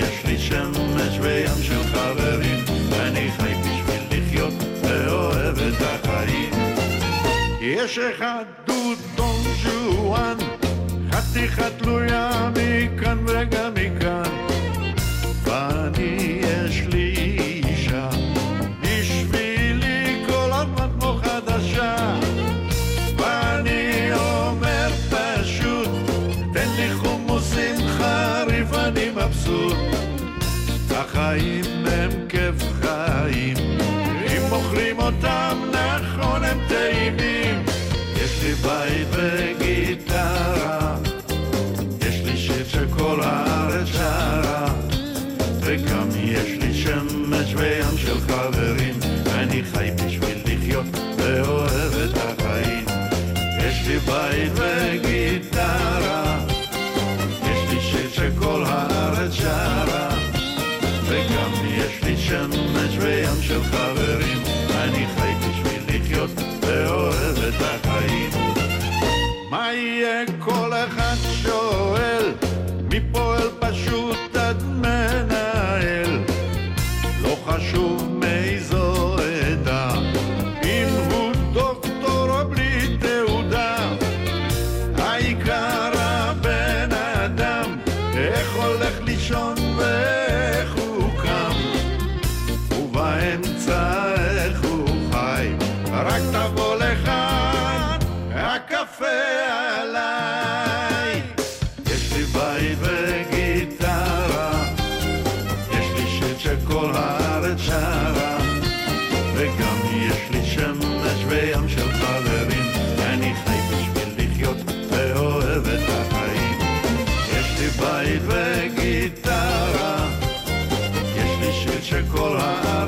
יש לי שמש וים של חברים ואני חי בשביל לחיות ואוהב את החיים. יש אחד דוד דון ז'ואן חתיכה תלויה מכאן וגם מכאן. ואני יש לי החיים הם כיף חיים. אם מוכרים אותם נכון הם טעימים. יש לי בית וגיטרה יש לי שיר שכל הארץ שרה. וגם יש לי שמש וים של חברים ואני חי בשביל לחיות ואוהב את החיים. יש לי בית וגיטרה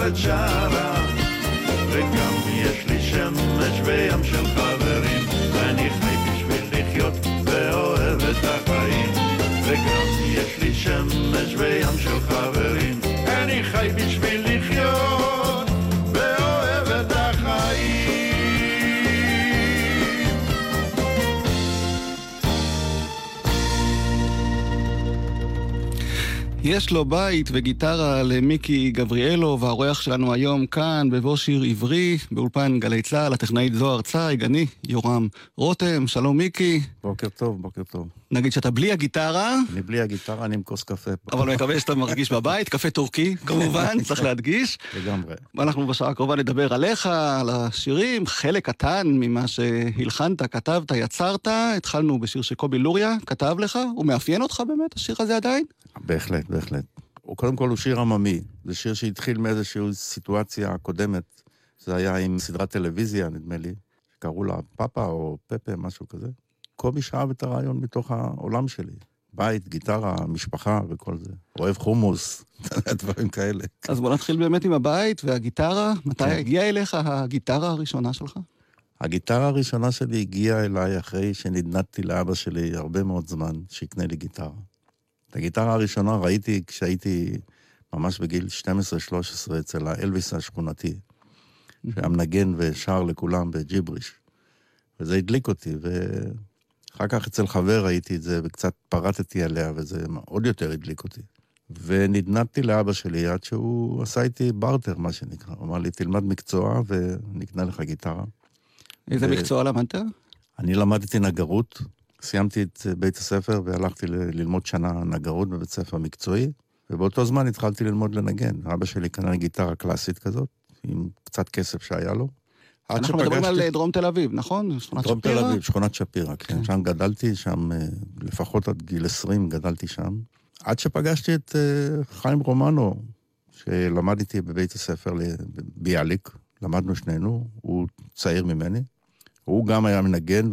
הארץ שרה. וגם יש לי שמש וים של חברים ואני חי בשביל לחיות ואוהב את החיים. וגם יש לי שמש וים של חברים אני חי בשביל יש לו בית וגיטרה למיקי גבריאלו, והאורח שלנו היום כאן בבוא שיר עברי, באולפן גלי צה"ל, הטכנאית זוהר צייג, אני יורם רותם, שלום מיקי. בוקר טוב, בוקר טוב. נגיד שאתה בלי הגיטרה, אני בלי הגיטרה, אני עם כוס קפה. פה. אבל מקווה שאתה מרגיש בבית, קפה טורקי כמובן, צריך להדגיש. לגמרי. ואנחנו בשעה הקרובה נדבר עליך, על השירים, חלק קטן ממה שהלחנת, כתבת, יצרת. התחלנו בשיר שקובי לוריה כתב לך, הוא מאפיין אותך באמת, השיר הזה עדיין? בהחלט, בהחלט. הוא קודם כל הוא שיר עממי. זה שיר שהתחיל מאיזושהי סיטואציה קודמת. זה היה עם סדרת טלוויזיה, נדמה לי. קראו לה פאפה או פפה, משהו כזה. קובי שאב את הרעיון מתוך העולם שלי. בית, גיטרה, משפחה וכל זה. אוהב חומוס, דברים כאלה. אז בוא נתחיל באמת עם הבית והגיטרה. מתי כן. הגיעה אליך הגיטרה הראשונה שלך? הגיטרה הראשונה שלי הגיעה אליי אחרי שנדנדתי לאבא שלי הרבה מאוד זמן, שיקנה לי גיטרה. את הגיטרה הראשונה ראיתי כשהייתי ממש בגיל 12-13 אצל האלוויס השכונתי, שהיה מנגן ושר לכולם בג'יבריש. וזה הדליק אותי, ואחר כך אצל חבר ראיתי את זה וקצת פרטתי עליה, וזה עוד יותר הדליק אותי. ונדנדתי לאבא שלי עד שהוא עשה איתי בארטר, מה שנקרא. הוא אמר לי, תלמד מקצוע ונקנה לך גיטרה. איזה ו- מקצוע למדת? אני למדתי נגרות, סיימתי את בית הספר והלכתי ל- ללמוד שנה נגרות בבית ספר מקצועי, ובאותו זמן התחלתי ללמוד לנגן. אבא שלי קנה גיטרה קלאסית כזאת, עם קצת כסף שהיה לו. אנחנו מדברים על אה, דרום תל אביב, נכון? שכונת דרום תל שפירא? אביב, שכונת שפירא, כן. כן. שם גדלתי, שם אה, לפחות עד גיל 20 גדלתי שם. עד שפגשתי את אה, חיים רומנו, שלמד איתי בבית הספר בביאליק, למדנו שנינו, הוא צעיר ממני. הוא גם היה מנגן,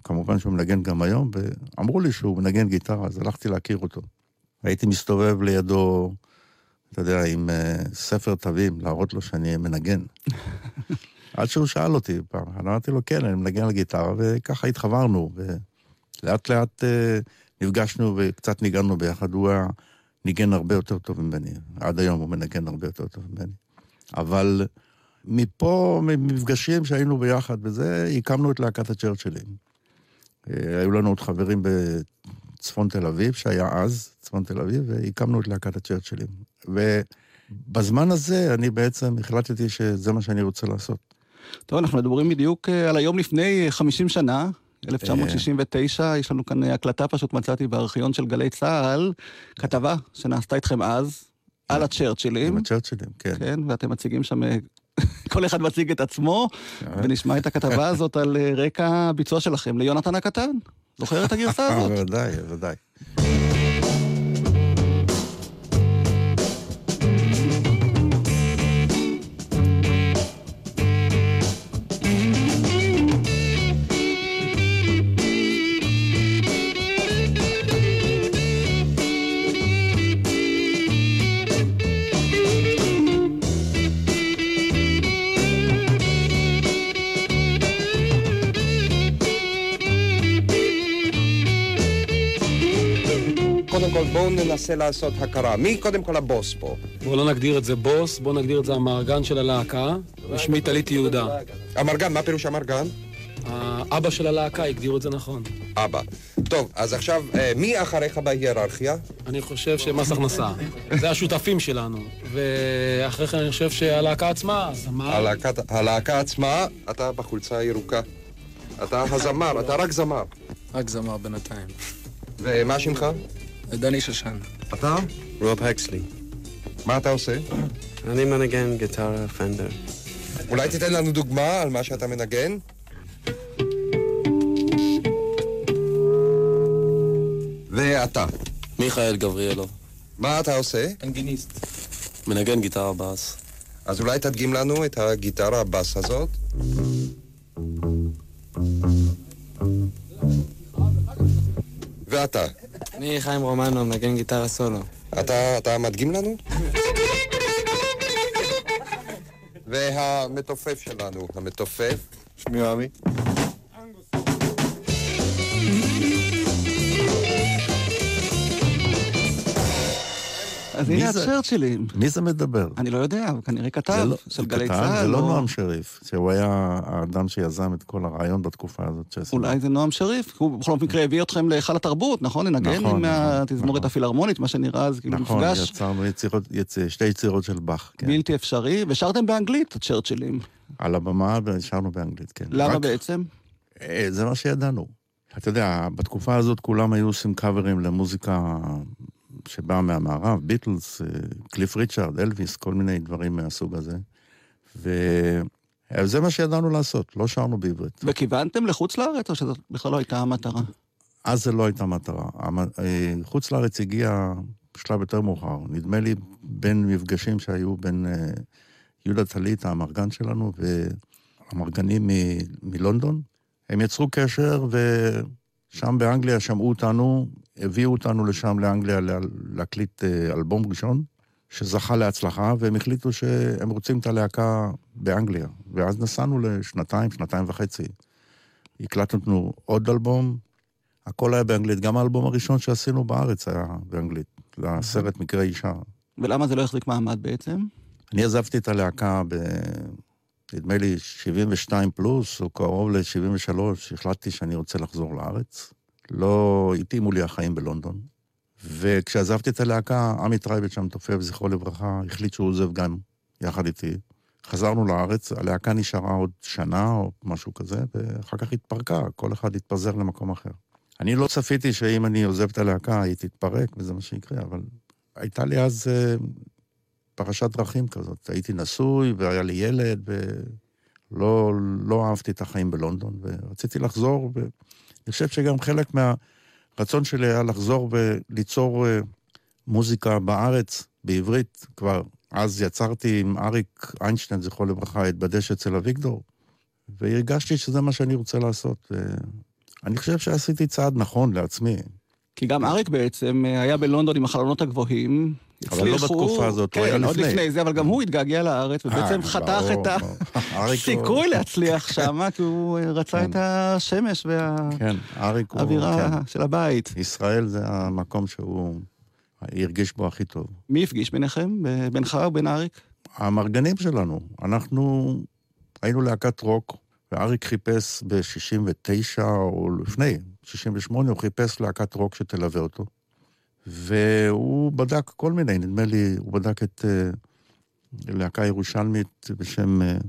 וכמובן שהוא מנגן גם היום, ואמרו לי שהוא מנגן גיטרה, אז הלכתי להכיר אותו. הייתי מסתובב לידו, אתה יודע, עם ספר תווים, להראות לו שאני מנגן. עד שהוא שאל אותי פעם, אמרתי לו, כן, אני מנגן על גיטרה, וככה התחברנו, ולאט לאט אה, נפגשנו וקצת ניגענו ביחד. הוא היה ניגן הרבה יותר טוב ממני, עד היום הוא מנגן הרבה יותר טוב ממני. אבל מפה, ממפגשים שהיינו ביחד וזה, הקמנו את להקת הצ'רצ'ילים. אה, היו לנו עוד חברים בצפון תל אביב, שהיה אז צפון תל אביב, והקמנו את להקת הצ'רצ'ילים. ובזמן הזה אני בעצם החלטתי שזה מה שאני רוצה לעשות. טוב, אנחנו מדברים בדיוק אה, על היום לפני אה, 50 שנה, 1969, יש לנו כאן אה, הקלטה פשוט מצאתי בארכיון של גלי צה"ל, כתבה שנעשתה איתכם אז, על הצ'רצ'ילים, עם הצ'רצ'ילים, כן. כן, ואתם מציגים שם, אה, כל אחד מציג את עצמו, כן. ונשמע את הכתבה הזאת על אה, רקע הביצוע שלכם ליונתן הקטן. זוכר את הגרסה הזאת? בוודאי, בוודאי. בואו ננסה לעשות הכרה. מי קודם כל הבוס פה? בואו לא נגדיר את זה בוס, בואו נגדיר את זה המארגן של הלהקה. ושמי טלית יהודה. אמרגן, מה פירוש אמרגן? האבא של הלהקה הגדירו את זה נכון. אבא. טוב, אז עכשיו, אה, מי אחריך בהיררכיה? אני חושב שמס הכנסה. זה השותפים שלנו. ואחרי כן אני חושב שהלהקה עצמה, הזמר... הלהקת- הלהקה עצמה, אתה בחולצה הירוקה. אתה הזמר, אתה רק זמר. רק זמר בינתיים. ומה שמך? דני שושן. אתה? רוב הקסלי. מה אתה עושה? אני מנגן גיטרה פנדר. אולי תיתן לנו דוגמה על מה שאתה מנגן? ואתה, מיכאל גבריאלוב, מה אתה עושה? אנגיניסט. מנגן גיטרה בס. אז אולי תדגים לנו את הגיטרה הבאס הזאת? ואתה, אני חיים רומנו, מנגן גיטרה סולו. אתה, אתה מדגים לנו? והמתופף שלנו, המתופף, שמי עמי. אז הנה? הצ'רצ'ילים. מי זה מדבר? אני לא יודע, הוא כנראה כתב לא- של גלי צה"ל. זה לא או- נועם שריף, שהוא היה האדם שיזם את כל הרעיון בתקופה הזאת. שעשינו. אולי זה נועם שריף, הוא בכל מקרה הביא אתכם להיכל התרבות, נכון? לנגן נכון, עם נכון, התזמורת נכון. הפילהרמונית, מה שנראה אז כאילו נכון, מפגש יצרנו יצירות, יצ... שתי יצירות של באך, כן. בלתי אפשרי, ושרתם באנגלית, הצ'רצ'ילים. על הבמה ושרנו באנגלית, כן. למה רק- בעצם? אה, זה מה שידענו. אתה יודע, בתקופה הזאת כולם היו עושים קאברים למוזיקה שבאה מהמערב, ביטלס, אה, קליף ריצ'רד, אלוויס, כל מיני דברים מהסוג הזה. וזה מה שידענו לעשות, לא שרנו בעברית. וכיוונתם לחוץ לארץ, או שזאת בכלל לא הייתה המטרה? אז זה לא הייתה מטרה. אה, חוץ לארץ הגיע בשלב יותר מאוחר. נדמה לי בין מפגשים שהיו בין אה, יהודה טלית, האמרגן שלנו, המרגנים מ- מלונדון. הם יצרו קשר, ושם באנגליה שמעו אותנו, הביאו אותנו לשם לאנגליה לה- להקליט אה, אלבום ראשון, שזכה להצלחה, והם החליטו שהם רוצים את הלהקה באנגליה. ואז נסענו לשנתיים, שנתיים וחצי. הקלטנו עוד אלבום, הכל היה באנגלית. גם האלבום הראשון שעשינו בארץ היה באנגלית, לסרט מקרה אישה. ולמה זה לא החזיק מעמד בעצם? אני עזבתי את הלהקה ב... נדמה לי 72 פלוס, או קרוב ל-73, החלטתי שאני רוצה לחזור לארץ. לא התאימו לי החיים בלונדון. וכשעזבתי את הלהקה, עמי טרייבטש המתופף, זכרו לברכה, החליט שהוא עוזב גם יחד איתי. חזרנו לארץ, הלהקה נשארה עוד שנה או משהו כזה, ואחר כך התפרקה, כל אחד התפזר למקום אחר. אני לא צפיתי שאם אני עוזב את הלהקה, היא תתפרק, וזה מה שיקרה, אבל הייתה לי אז אה, פרשת דרכים כזאת. הייתי נשוי, והיה לי ילד, ולא לא אהבתי את החיים בלונדון, ורציתי לחזור, ואני חושב שגם חלק מהרצון שלי היה לחזור וליצור אה, מוזיקה בארץ, בעברית, כבר אז יצרתי עם אריק איינשטיין, זכרו לברכה, את בדש אצל אביגדור, והרגשתי שזה מה שאני רוצה לעשות. אני חושב שעשיתי צעד נכון לעצמי. כי גם אריק בעצם אה, היה בלונדון עם החלונות הגבוהים. אבל לא בתקופה הזאת, הוא כן, היה עוד לפני. לפני זה, אבל גם הוא התגעגע לארץ, ובעצם אה, חתך ברור, את הסיכוי להצליח שם, כי הוא רצה כן. את השמש כן. והאווירה כן. של הבית. ישראל זה המקום שהוא הרגיש בו הכי טוב. מי הפגיש ביניכם? בינך ובין אריק? המרגנים שלנו, אנחנו היינו להקת רוק, ואריק חיפש ב-69 או לפני, 68, הוא חיפש להקת רוק שתלווה אותו. והוא בדק כל מיני, נדמה לי, הוא בדק את uh, להקה ירושלמית בשם uh,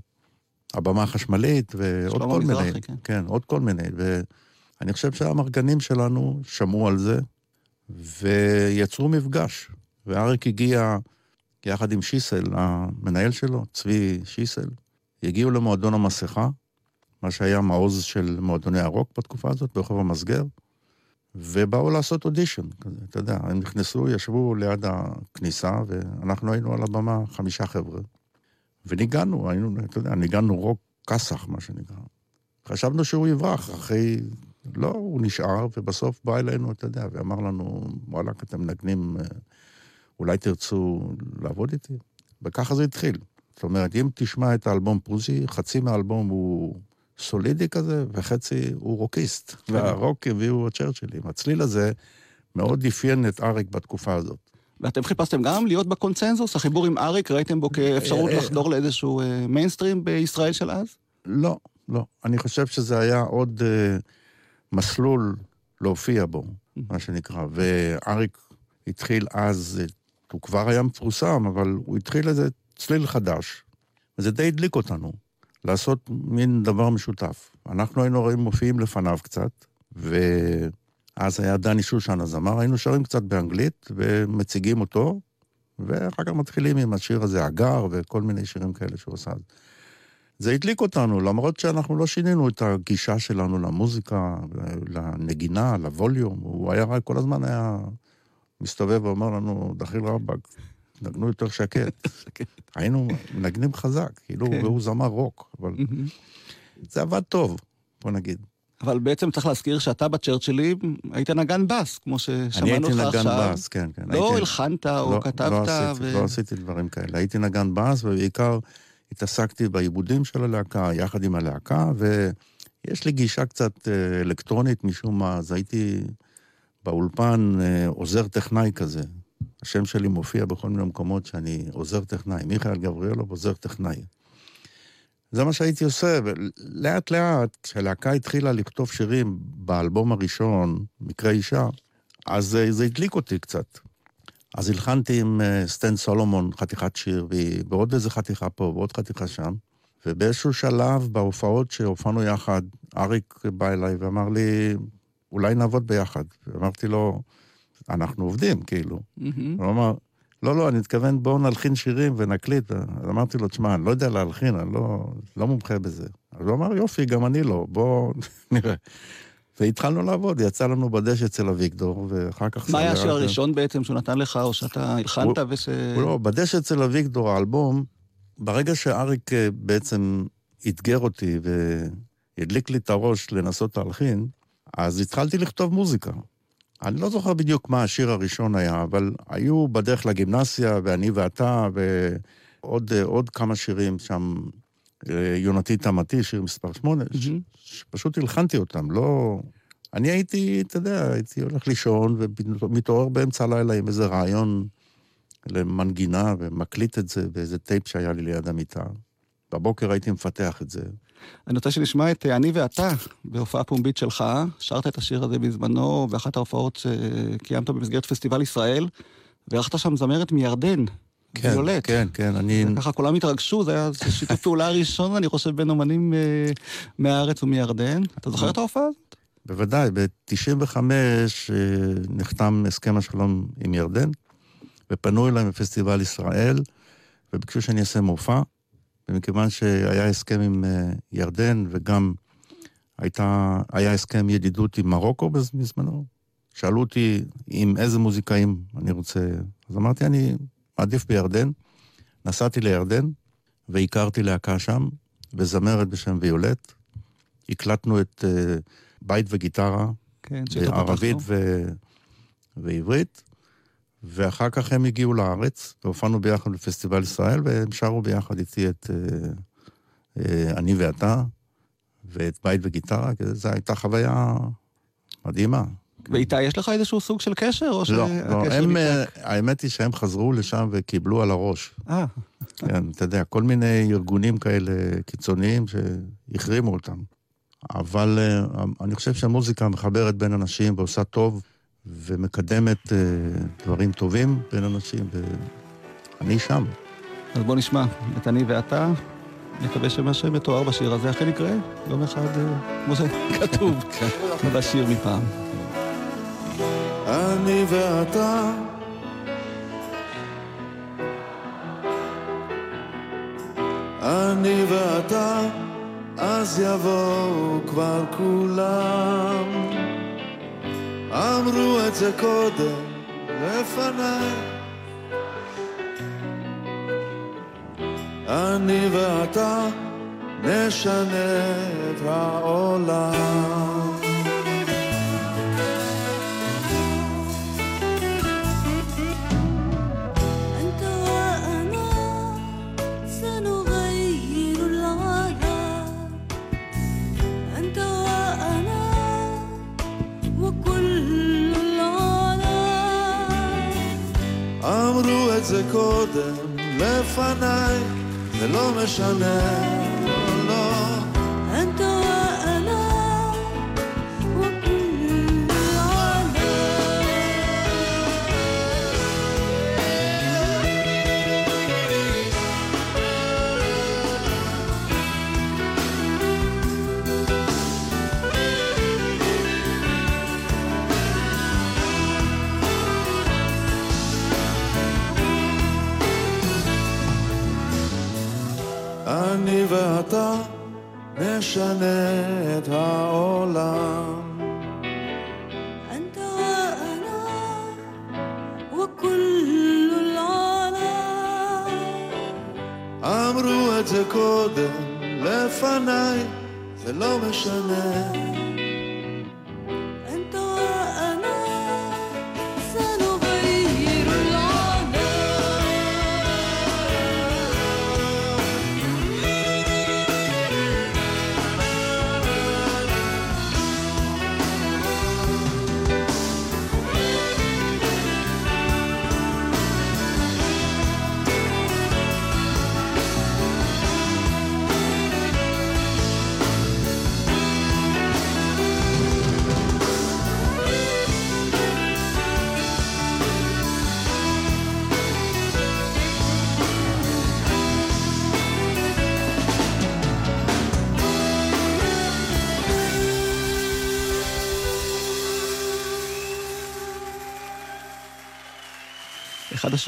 הבמה החשמלית, ועוד כל מזרחי, מיני. כן. כן, עוד כל מיני. ואני חושב שהמרגנים שלנו שמעו על זה, ויצרו מפגש. ואריק הגיע יחד עם שיסל, המנהל שלו, צבי שיסל, הגיעו למועדון המסכה, מה שהיה מעוז של מועדוני הרוק בתקופה הזאת, ברחוב המסגר, ובאו לעשות אודישן, כזה, אתה יודע, הם נכנסו, ישבו ליד הכניסה, ואנחנו היינו על הבמה חמישה חבר'ה. וניגענו, היינו, אתה יודע, ניגענו רוק כסח, מה שנקרא. חשבנו שהוא יברח, אחרי... לא, הוא נשאר, ובסוף בא אלינו, אתה יודע, ואמר לנו, וואלכ, אתם מנגנים, אה, אולי תרצו לעבוד איתי? וככה זה התחיל. זאת אומרת, אם תשמע את האלבום פרוזי, חצי מהאלבום הוא סולידי כזה, וחצי הוא רוקיסט. והרוק הביאו צ'רצ'ילים. הצליל הזה מאוד אפיין את אריק בתקופה הזאת. ואתם חיפשתם גם להיות בקונצנזוס? החיבור עם אריק, ראיתם בו כאפשרות אה, לחדור לאיזשהו אה, מיינסטרים בישראל של אז? לא, לא. אני חושב שזה היה עוד uh, מסלול להופיע בו, מה שנקרא. ואריק התחיל אז, אה, הוא כבר היה מפורסם, אבל הוא התחיל איזה צליל חדש, וזה די הדליק אותנו, לעשות מין דבר משותף. אנחנו היינו הרי מופיעים לפניו קצת, ואז היה דני שושן הזמר, היינו שרים קצת באנגלית, ומציגים אותו, ואחר כך מתחילים עם השיר הזה, הגר, וכל מיני שירים כאלה שהוא עשה. זה הדליק אותנו, למרות שאנחנו לא שינינו את הגישה שלנו למוזיקה, לנגינה, לווליום. הוא היה כל הזמן היה מסתובב ואומר לנו, דחיל רבאק, נגנו יותר שקט. היינו מנגנים חזק, כאילו, כן. והוא זמר רוק, אבל זה עבד טוב, בוא נגיד. אבל בעצם צריך להזכיר שאתה בצ'רצ'ילים היית נגן בס, כמו אני ששמענו הייתי אותך נגן עכשיו. בס, כן, כן. לא הייתי- הלחנת או לא, כתבת. לא עשיתי, ו- לא עשיתי דברים כאלה. הייתי נגן בס, ובעיקר התעסקתי בעיבודים של הלהקה, יחד עם הלהקה, ויש לי גישה קצת אה, אלקטרונית משום מה, אז הייתי באולפן אה, עוזר טכנאי כזה. השם שלי מופיע בכל מיני מקומות שאני עוזר טכנאי. מיכאל גבריאלוב עוזר טכנאי. זה מה שהייתי עושה, ולאט לאט, כשהלהקה התחילה לכתוב שירים באלבום הראשון, מקרה אישה, אז אה, זה הדליק אותי קצת. אז הלחנתי עם אה, סטן סולומון חתיכת שיר, ועוד איזה חתיכה פה, ועוד חתיכה שם. ובאיזשהו שלב, בהופעות שהופענו יחד, אריק בא אליי ואמר לי, אולי נעבוד ביחד. ואמרתי לו, אנחנו עובדים, כאילו. מהמם. הוא אמר, לא, לא, אני מתכוון, בואו נלחין שירים ונקליט. אז אמרתי לו, תשמע, אני לא יודע להלחין, אני לא, לא מומחה בזה. אז הוא אמר, יופי, גם אני לא, בואו נראה. והתחלנו לעבוד, יצא לנו בדשא אצל אביגדור, ואחר כך... מה היה השיר. הראשון בעצם שהוא נתן לך, או שאתה הלחנת הוא- וש... הוא לא, בדשא אצל אביגדור, האלבום, ברגע שאריק אה, בעצם אתגר אותי והדליק לי את הראש לנסות להלחין, אז התחלתי לכתוב מוזיקה. אני לא זוכר בדיוק מה השיר הראשון היה, אבל היו בדרך לגימנסיה, ואני ואתה, ועוד עוד כמה שירים שם, אה, יונתי תמתי, שיר מספר שמונה, ש- שפשוט הלחנתי אותם, לא... אני הייתי, אתה יודע, הייתי הולך לישון ומתעורר באמצע הלילה עם איזה רעיון למנגינה, ומקליט את זה באיזה טייפ שהיה לי ליד המיטה. בבוקר הייתי מפתח את זה. אני רוצה שנשמע את אה, אני ואתה בהופעה פומבית שלך. שרת את השיר הזה בזמנו באחת ההופעות שקיימת במסגרת פסטיבל ישראל, ואירחת שם זמרת מירדן, כן, ויולט. כן, כן, אני... וככה כולם התרגשו, זה היה שיתוף פעולה ראשון, אני חושב, בין אומנים אה, מהארץ ומירדן. אתה זוכר את ההופעה הזאת? בוודאי, ב-95 נחתם הסכם השלום עם ירדן, ופנו אליי מפסטיבל ישראל, וביקשו שאני אעשה מופע, ומכיוון שהיה הסכם עם אה, ירדן, וגם הייתה, היה הסכם ידידות עם מרוקו בז- בזמנו, שאלו אותי עם איזה מוזיקאים אני רוצה, אז אמרתי, אני מעדיף בירדן. נסעתי לירדן, והכרתי להקה שם, וזמרת בשם ויולט. הקלטנו את אה, בית וגיטרה, כן, בערבית. ו... ועברית, ואחר כך הם הגיעו לארץ, והופענו ביחד בפסטיבל ישראל, והם שרו ביחד איתי את אה, אה, אני ואתה, ואת בית וגיטרה, כי זו הייתה חוויה מדהימה. ואיתה יש לך איזשהו סוג של קשר, או לא, שהקשר לא, הם, ניתק? אה, האמת היא שהם חזרו לשם וקיבלו על הראש. אה, כן, אתה יודע, כל מיני ארגונים כאלה קיצוניים שהחרימו אותם. אבל אני חושב שהמוזיקה מחברת בין אנשים ועושה טוב, ומקדמת אה, דברים טובים בין אנשים, ואני שם. אז בוא נשמע את אני ואתה. נקווה שמה שמתואר בשיר הזה אכן יקרה יום אחד, אה, כמו שכתוב בשיר מפעם. אני ואתה אני ואתה אז יבואו כבר כולם אמרו את זה קודם לפניי. אני ואתה נשנה את העולם זה קודם לפניי, זה לא משנה, תשנה את העולם. אמרו את זה קודם, לפניי, זה לא משנה.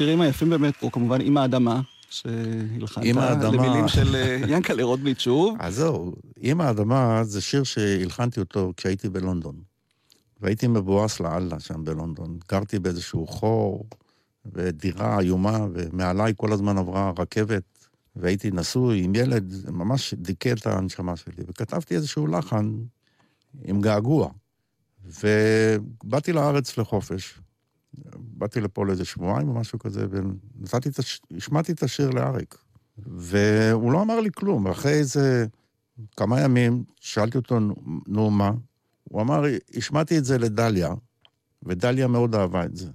השירים היפים באמת הוא כמובן עם האדמה, שהלחנת. למילים של אה, ינקלה רוטבליט שוב. אז זהו, עם האדמה זה שיר שהלחנתי אותו כשהייתי בלונדון. והייתי מבואס לאללה שם בלונדון. גרתי באיזשהו חור, ודירה איומה, ומעליי כל הזמן עברה רכבת והייתי נשוי עם ילד, ממש דיכא את הנשמה שלי. וכתבתי איזשהו לחן עם געגוע. ובאתי לארץ לחופש. באתי לפה לאיזה שבועיים או משהו כזה, ונתתי את הש... השמעתי את השיר לאריק. והוא לא אמר לי כלום, ואחרי איזה כמה ימים שאלתי אותו, נו מה? הוא אמר, השמעתי את זה לדליה, ודליה מאוד אהבה את זה.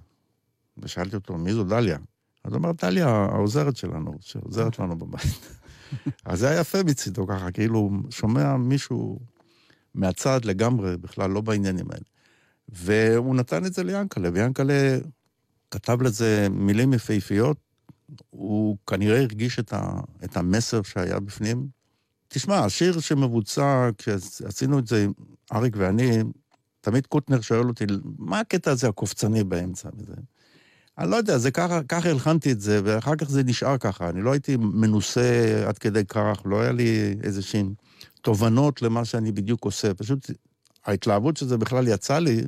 ושאלתי אותו, מי זו דליה? אז הוא אמר, דליה, העוזרת שלנו, שעוזרת לנו בבית. אז זה היה יפה מצידו ככה, כאילו, שומע מישהו מהצד לגמרי, בכלל לא בעניינים האלה. והוא נתן את זה ליאנקלה, ויאנקלה כתב לזה מילים יפהפיות, הוא כנראה הרגיש את, ה, את המסר שהיה בפנים. תשמע, השיר שמבוצע, כשעשינו את זה, אריק ואני, תמיד קוטנר שואל אותי, מה הקטע הזה הקופצני באמצע? וזה? אני לא יודע, זה ככה, ככה הלחנתי את זה, ואחר כך זה נשאר ככה. אני לא הייתי מנוסה עד כדי כך, לא היה לי איזשהן תובנות למה שאני בדיוק עושה. פשוט ההתלהבות שזה בכלל יצא לי,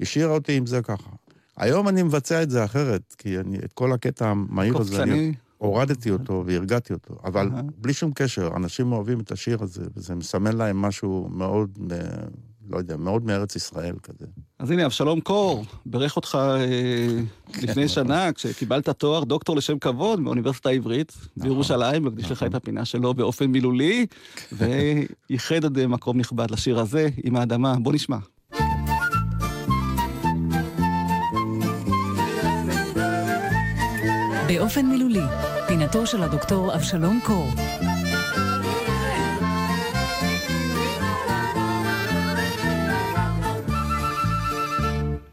השאירה אותי עם זה ככה. היום אני מבצע את זה אחרת, כי אני, את כל הקטע המהיר הזה, אני הורדתי אותו והרגעתי אותו. אבל בלי שום קשר, אנשים אוהבים את השיר הזה, וזה מסמל להם משהו מאוד, אה, לא יודע, מאוד מארץ ישראל כזה. אז הנה, אבשלום קור בירך אותך אה, לפני שנה, כשקיבלת תואר דוקטור לשם כבוד באוניברסיטה העברית בירושלים, מקדיש לך את הפינה שלו באופן מילולי, וייחד עוד אה, מקום נכבד לשיר הזה, עם האדמה. בוא נשמע. באופן מילולי, פינתו של הדוקטור אבשלום קור.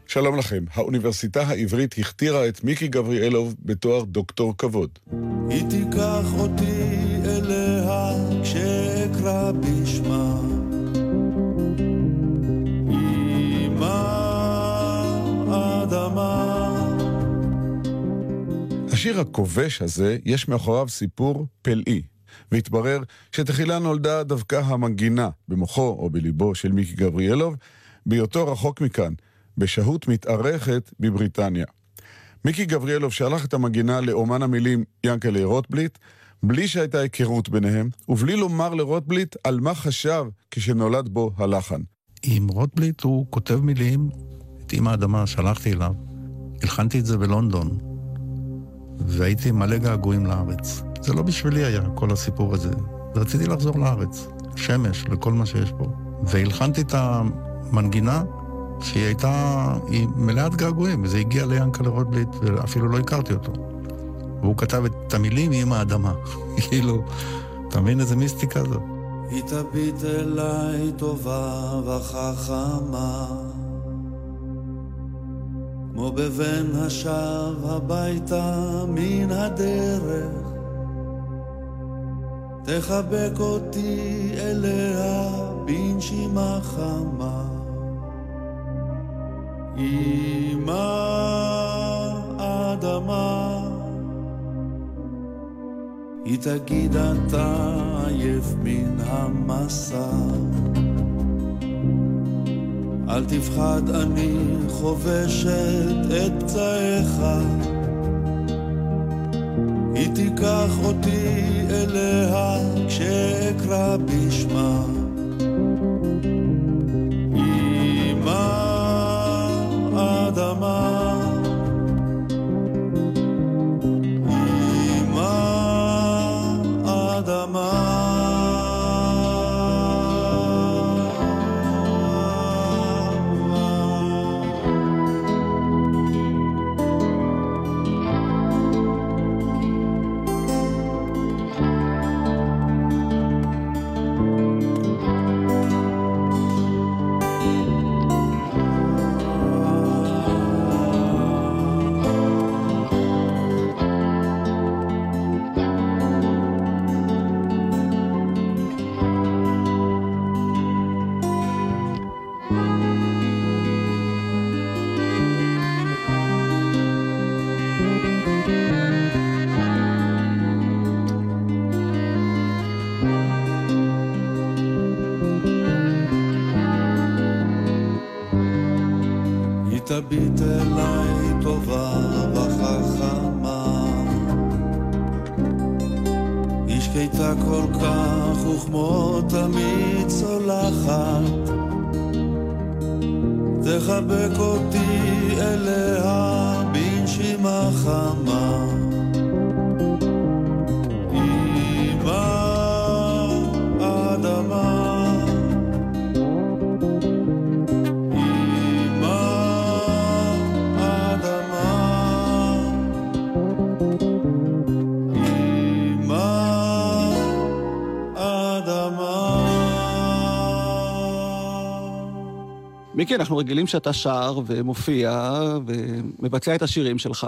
שלום לכם, האוניברסיטה העברית הכתירה את מיקי גבריאלוב בתואר דוקטור כבוד. היא תיקח אותי אליה כשאקרא בשמה. השיר הכובש הזה, יש מאחוריו סיפור פלאי. והתברר שתחילה נולדה דווקא המנגינה במוחו או בליבו של מיקי גבריאלוב, בהיותו רחוק מכאן, בשהות מתארכת בבריטניה. מיקי גבריאלוב שלח את המנגינה לאומן המילים ינקלה רוטבליט, בלי שהייתה היכרות ביניהם, ובלי לומר לרוטבליט על מה חשב כשנולד בו הלחן. עם רוטבליט הוא כותב מילים, את אימא האדמה שלחתי אליו, הלחנתי את זה בלונדון, והייתי מלא געגועים לארץ. זה לא בשבילי היה כל הסיפור הזה, רציתי לחזור לארץ, שמש, לכל מה שיש פה. והלחנתי את המנגינה שהיא הייתה, היא מלאת געגועים, וזה הגיע ליאנקלה רוטבליט, ואפילו לא הכרתי אותו. והוא כתב את המילים עם האדמה. כאילו, אתה מבין איזה מיסטיקה זו? היא תביט אליי טובה וחכמה, כמו בבן השב הביתה מן הדרך, תחבק אותי אליה בנשימה חמה. אמא אדמה, היא תגיד אתה עייף מן המסע. אל תפחד אני חובשת את פצעיך, היא תיקח אותי אליה כשאקרא בשמה. אמא מיקי, אנחנו רגילים שאתה שר ומופיע ומבצע את השירים שלך,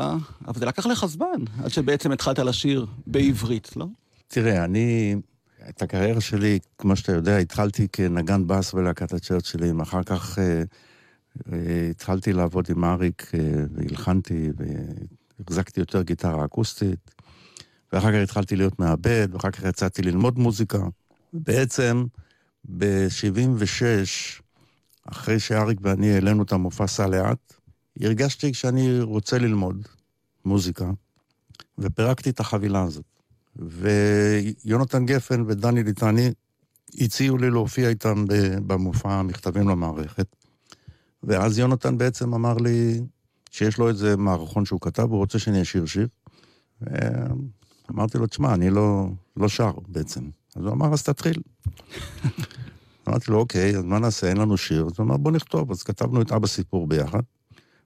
אבל זה לקח לך זמן עד שבעצם התחלת לשיר בעברית, לא? תראה, אני, את הקריירה שלי, כמו שאתה יודע, התחלתי כנגן בס בלהקת הצ'רצ'ילים, אחר כך אה, אה, התחלתי לעבוד עם אריק אה, והלחנתי והחזקתי יותר גיטרה אקוסטית, ואחר כך התחלתי להיות מעבד, ואחר כך יצאתי ללמוד מוזיקה. בעצם, ב-76, אחרי שאריק ואני העלינו את המופע סע לאט, הרגשתי שאני רוצה ללמוד מוזיקה, ופירקתי את החבילה הזאת. ויונתן גפן ודני ליטני הציעו לי להופיע איתם במופע מכתבים למערכת. ואז יונתן בעצם אמר לי שיש לו איזה מערכון שהוא כתב, הוא רוצה שאני אשיר שיר. ואמרתי לו, תשמע, אני לא, לא שר בעצם. אז הוא אמר, אז תתחיל. אמרתי לו, אוקיי, אז מה נעשה? אין לנו שיר. אז הוא אמר, בוא נכתוב. אז כתבנו את אבא סיפור ביחד.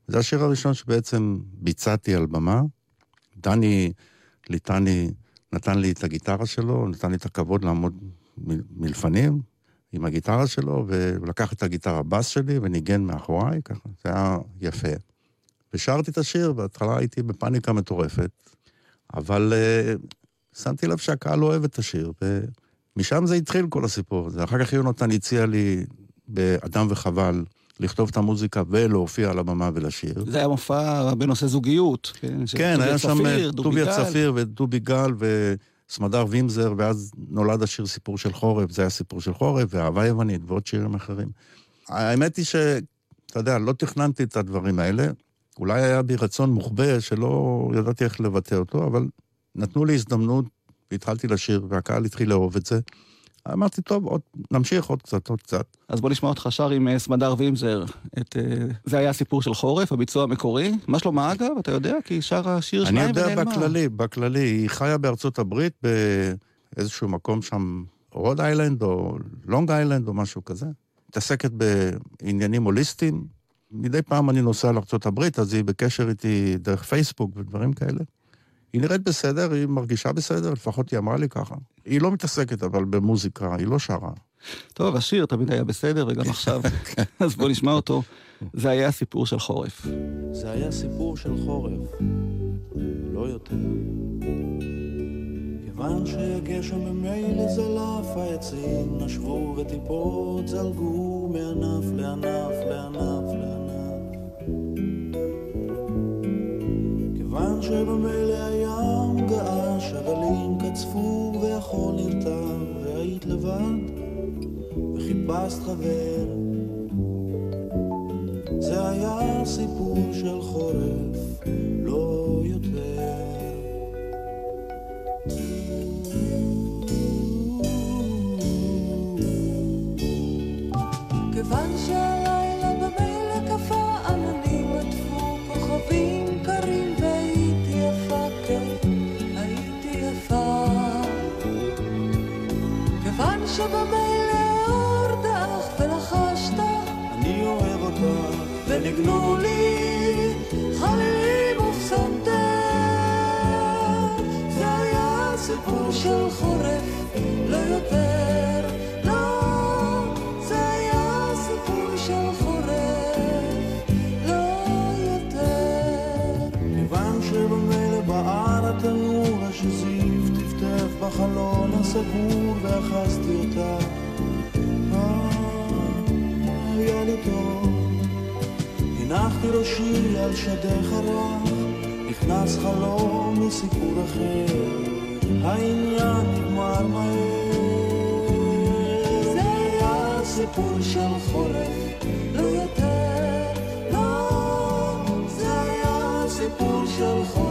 זה השיר הראשון שבעצם ביצעתי על במה. דני ליטני נתן לי את הגיטרה שלו, נתן לי את הכבוד לעמוד מ- מלפנים עם הגיטרה שלו, ולקח את הגיטרה בס שלי וניגן מאחוריי, ככה, זה היה יפה. ושרתי את השיר, בהתחלה הייתי בפאניקה מטורפת, אבל uh, שמתי לב שהקהל אוהב את השיר, ומשם זה התחיל כל הסיפור הזה. אחר כך יונתן הציע לי באדם וחבל לכתוב את המוזיקה ולהופיע על הבמה ולשיר. זה היה מופע בנושא זוגיות. כן, כן, היה שם צפיר, טוביה. צפיר ודובי גל וסמדר וימזר, ואז נולד השיר סיפור של חורף, זה היה סיפור של חורף, ואהבה יוונית ועוד שירים אחרים. האמת היא שאתה יודע, לא תכננתי את הדברים האלה. אולי היה בי רצון מוחבא שלא ידעתי איך לבטא אותו, אבל נתנו לי הזדמנות והתחלתי לשיר, והקהל התחיל לאהוב את זה. אמרתי, טוב, עוד, נמשיך עוד קצת, עוד קצת. אז בוא נשמע אותך שר עם אה, סמדר וימזר. את, אה, זה היה סיפור של חורף, הביצוע המקורי. מה שלומה אגב? אתה יודע? כי היא שרה שיר אני שניים יודע ונעלמה. בכללי, בכללי, היא חיה בארצות הברית באיזשהו מקום שם, רוד איילנד או לונג איילנד או משהו כזה. מתעסקת בעניינים הוליסטיים. מדי פעם אני נוסע לארצות הברית, אז היא בקשר איתי דרך פייסבוק ודברים כאלה. היא נראית בסדר, היא מרגישה בסדר, לפחות היא אמרה לי ככה. היא לא מתעסקת אבל במוזיקה, היא לא שרה. טוב, השיר תמיד היה בסדר, וגם עכשיו. אז בוא נשמע אותו. זה היה סיפור של חורף. זה היה סיפור של חורף, לא יותר. כיוון שהגשם ממילא זלף, העצים נשבו וטיפות זלגו מענף לענף לענף לענף. כיוון שבמילא געש, קצפו והחול נרטב, והיית לבד, וחיפשת חבר. זה היה סיפור של חורף, לא יותר. וניגנו לי לא. לא, לא הסגור ואחזתי אותה. הנחתי ראשי על שדך הרך, נכנס חלום מסיפור אחר, העניין נגמר מהר. זה היה סיפור של חורף, לא יותר. לא, זה היה סיפור של חורף,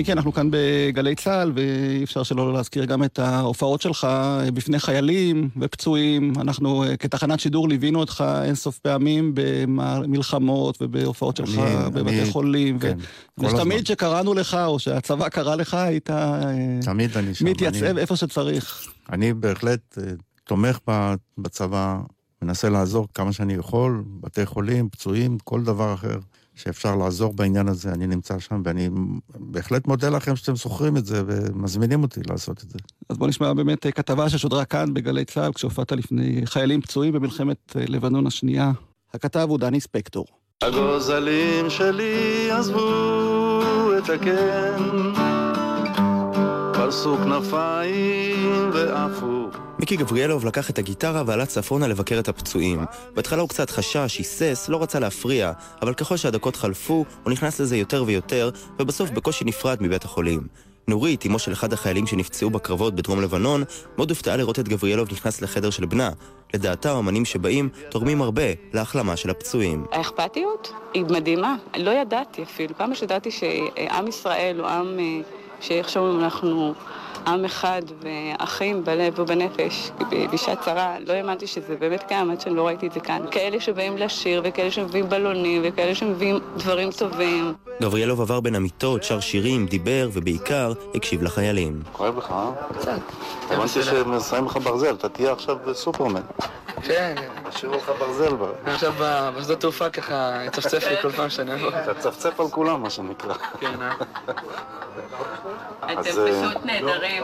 מיקי, אנחנו כאן בגלי צה"ל, ואי אפשר שלא להזכיר גם את ההופעות שלך בפני חיילים ופצועים. אנחנו אה, כתחנת שידור ליווינו אותך אינסוף פעמים במלחמות ובהופעות שלך אני- בבתי אני- חולים. כן, ו- כל. ותמיד כשקראנו לך, או שהצבא קרא לך, היית אה, תמיד אני שם. מתייצב אני- איפה שצריך. אני בהחלט אה, תומך בצבא, מנסה לעזור כמה שאני יכול, בתי חולים, פצועים, כל דבר אחר שאפשר לעזור בעניין הזה, אני נמצא שם, ואני בהחלט מודה לכם שאתם זוכרים את זה ומזמינים אותי לעשות את זה. אז בוא נשמע באמת אה, כתבה ששודרה כאן בגלי צה"ל, כשהופעת לפני חיילים פצועים במלחמת אה, לבנון השנייה. הכתב הוא דני ספקטור. הגוזלים שלי עזבו את הקן, פרסו כנפיים ועפו. מיקי גבריאלוב לקח את הגיטרה ועלה צפונה לבקר את הפצועים. בהתחלה הוא קצת חשש, היסס, לא רצה להפריע, אבל ככל שהדקות חלפו, הוא נכנס לזה יותר ויותר, ובסוף בקושי נפרד מבית החולים. נורית, אמו של אחד החיילים שנפצעו בקרבות בדרום לבנון, מאוד הופתעה לראות את גבריאלוב נכנס לחדר של בנה. לדעתה, האמנים שבאים תורמים הרבה להחלמה של הפצועים. האכפתיות היא מדהימה, לא ידעתי אפילו. פעם שידעתי שעם ישראל הוא עם אה, שאיכשהו אנחנו עם אחד ואחים בלב ובנפש ב- בשעת צרה. לא האמנתי שזה באמת קיים עד שאני לא ראיתי את זה כאן. כאלה שבאים לשיר וכאלה שמביאים בלונים וכאלה שמביאים דברים טובים. גבריאלוב עבר בין המיטות, שר שירים, דיבר, ובעיקר הקשיב לחיילים. כואב לך, אה? קצת. הבנתי שמסיים לך ברזל, אתה תהיה עכשיו סופרמן. כן, השאירו לך ברזל. עכשיו בשדות תעופה ככה צפצף לי כל פעם שאני אבוא. אתה צפצף על כולם, מה שנקרא. כן, אה? אתם אז, אה, פשוט נהדרים.